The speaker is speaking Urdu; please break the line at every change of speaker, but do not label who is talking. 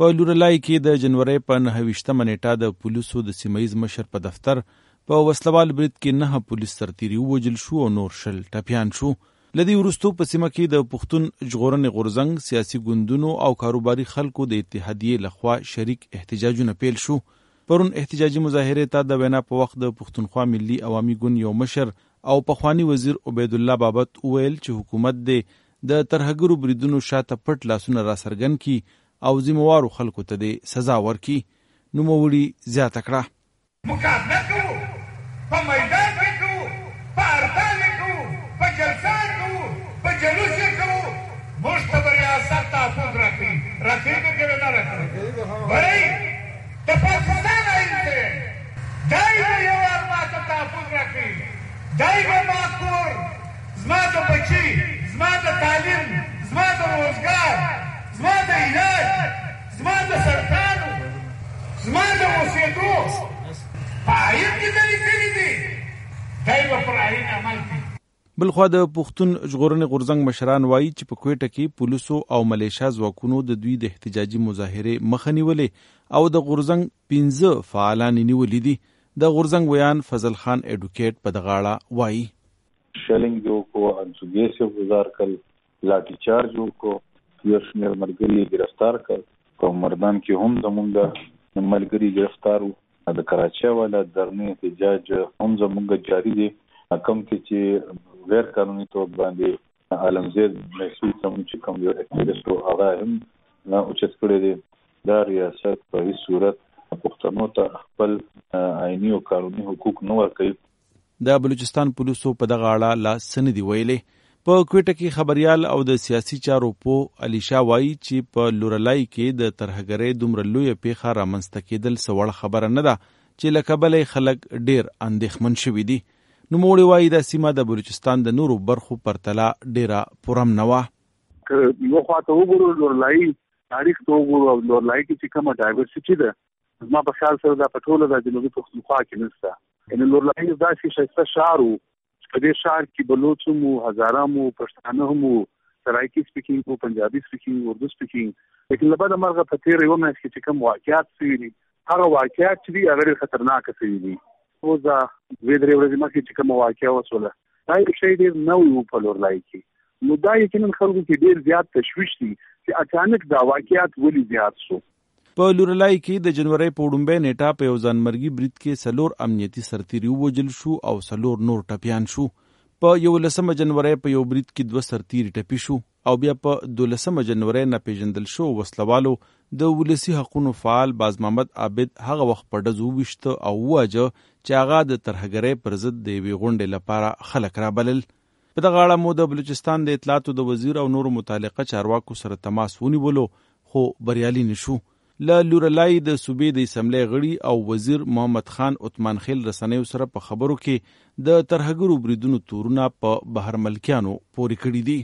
په لورلای کې د جنوري په 9 منېټه د پولیسو د سیمایز مشر په دفتر په وسلوال برید کې نه پولیس سرتیری وجل شو او نور شل ټپیان شو. لدی ورستو په سیمه کې د پښتون جغورن غورزنګ سیاسي ګوندونو او کاروباري خلکو د اتحادیه لخوا شریک احتجاجونه پیل شو. پرون احتجاجي مظاهره ته د وینا په وخت د پښتونخوا ملي عوامي ګوند یو مشر او پخوانی وزیر عبید الله بابت ویل چې حکومت د د ترهګرو بریدونو شاته پټ لاسونه را سرګن کی او ذمہوارو خلکو ته د سزا ورکي نو موړي زیاته کړه.
مقابله کوو، په میدان کې کوو، په ارتان کوو، په جلسان کوو، په جلوس کوو. موږ ته به ریاست تحفظ راکړي. راکړي به کوي نه راکړي بھائی د پاکستان آئین سے دای به یو ارما ته تحفظ راکړي. دای به ما کور. زما د بچي، زما د تعلیم، زما د روزګار زما د علاج زما د سرطان د اوسېدو په عین کې د لیکلي دي دی به پر عمل کوي
بلخوا د پښتون ژغورنې غورځنګ مشران وایي چې په کوټه کې پولیسو او ملیشا ځواکونو د دوی د احتجاجي مظاهره مخه نیولې او د غورځنګ 15 فعالان نیولې دي. د غورځنګ ویان فضل خان اډوکیټ په دغاړه وایي.
شلنګ جو کو انسوګې سے گزار کل لاٹھی چارج کو یو شمیر ملګری گرفتار کړ په مردان کې هم زمونږ ملګری گرفتار وو د کراچۍ والا درنې احتجاج هم زمونږ جاری دي کم کې چې غیر قانوني توګه باندې عالمزید محسوس سم چې کوم یو اکټیویسټ هغه هم نه اوچت کړی دی. دا ریاست په هیڅ صورت پښتنو ته خپل آئینی او قانوني حقوق نه ورکوي.
د بلوچستان پولیسو په دغه اړه لا سندې ویلې په کوټه کې خبريال او د سیاسي چارو په الیشا وایي چې په لورلای کې د ترهګرې دومره لوی پیخه رامنځته کېدل سوړ خبره نه ده، چې لکبلې خلک ډیر اندېخمن شوي دي. نو موړي وایي د سیمه د بلوچستان د نورو برخو پرتلا ډیره پرم نه و
یو خواته وګورو، لورلای تاریخ ته وګورو او لورلای کې چې کومه ډایورسيټي ده ما په خیال سره د پټوله د جنوبي پښتونخوا کې نشته. ان لورلای دا چې شایسته شعر په دې شهر کې بلوچ مو هزاره مو پښتانه مو سرایکی سپیکینګ مو پنجابي سپیکینګ اردو سپیکینګ لیکن لبا د مرغه په تیر یو مېس کې چې کوم واقعیات سوي دي، هغه واقعیات چې دي، هغه خطرناک سوي دي. او دا وې درې ورځې مخکې چې کوم واقعیا وسوله دا یو شی ډیر نو یو په لور لای کې. نو دا یقینا خلکو کې ډیر زیات تشویش دي چې اچانک دا واقعیات ولې زیات شو.
په لورلای کې د جنوري په وډمبه نیټه په یو ځانمرګي برید کې سلور امنیتي سرتیری ووجل شو او سلور نور ټپیان شو. په یو لسمه جنوري په یو برید کې دوه سرتیری ټپي شو او بیا په دولسمه جنوري نه پیژندل شو وسلوالو د ولسی حقوقو فعال باز محمد عابد هغه وخت په دزو وشته او واجه چې هغه د ترهګرۍ پر ضد د وی غونډې لپاره خلک را بلل په دغه اړه مو د بلوچستان د اطلاعاتو د وزیر او نورو متعلقه چارواکو سره تماس ونیولو، خو بریالي نشو له لورلای د صوبې د اسمبلی غړي او وزیر محمد خان عثمان خیل رسنیو سره په خبرو کې د ترهګرو بریدونو تورونه په بهر ملکیانو پورې کړی دي.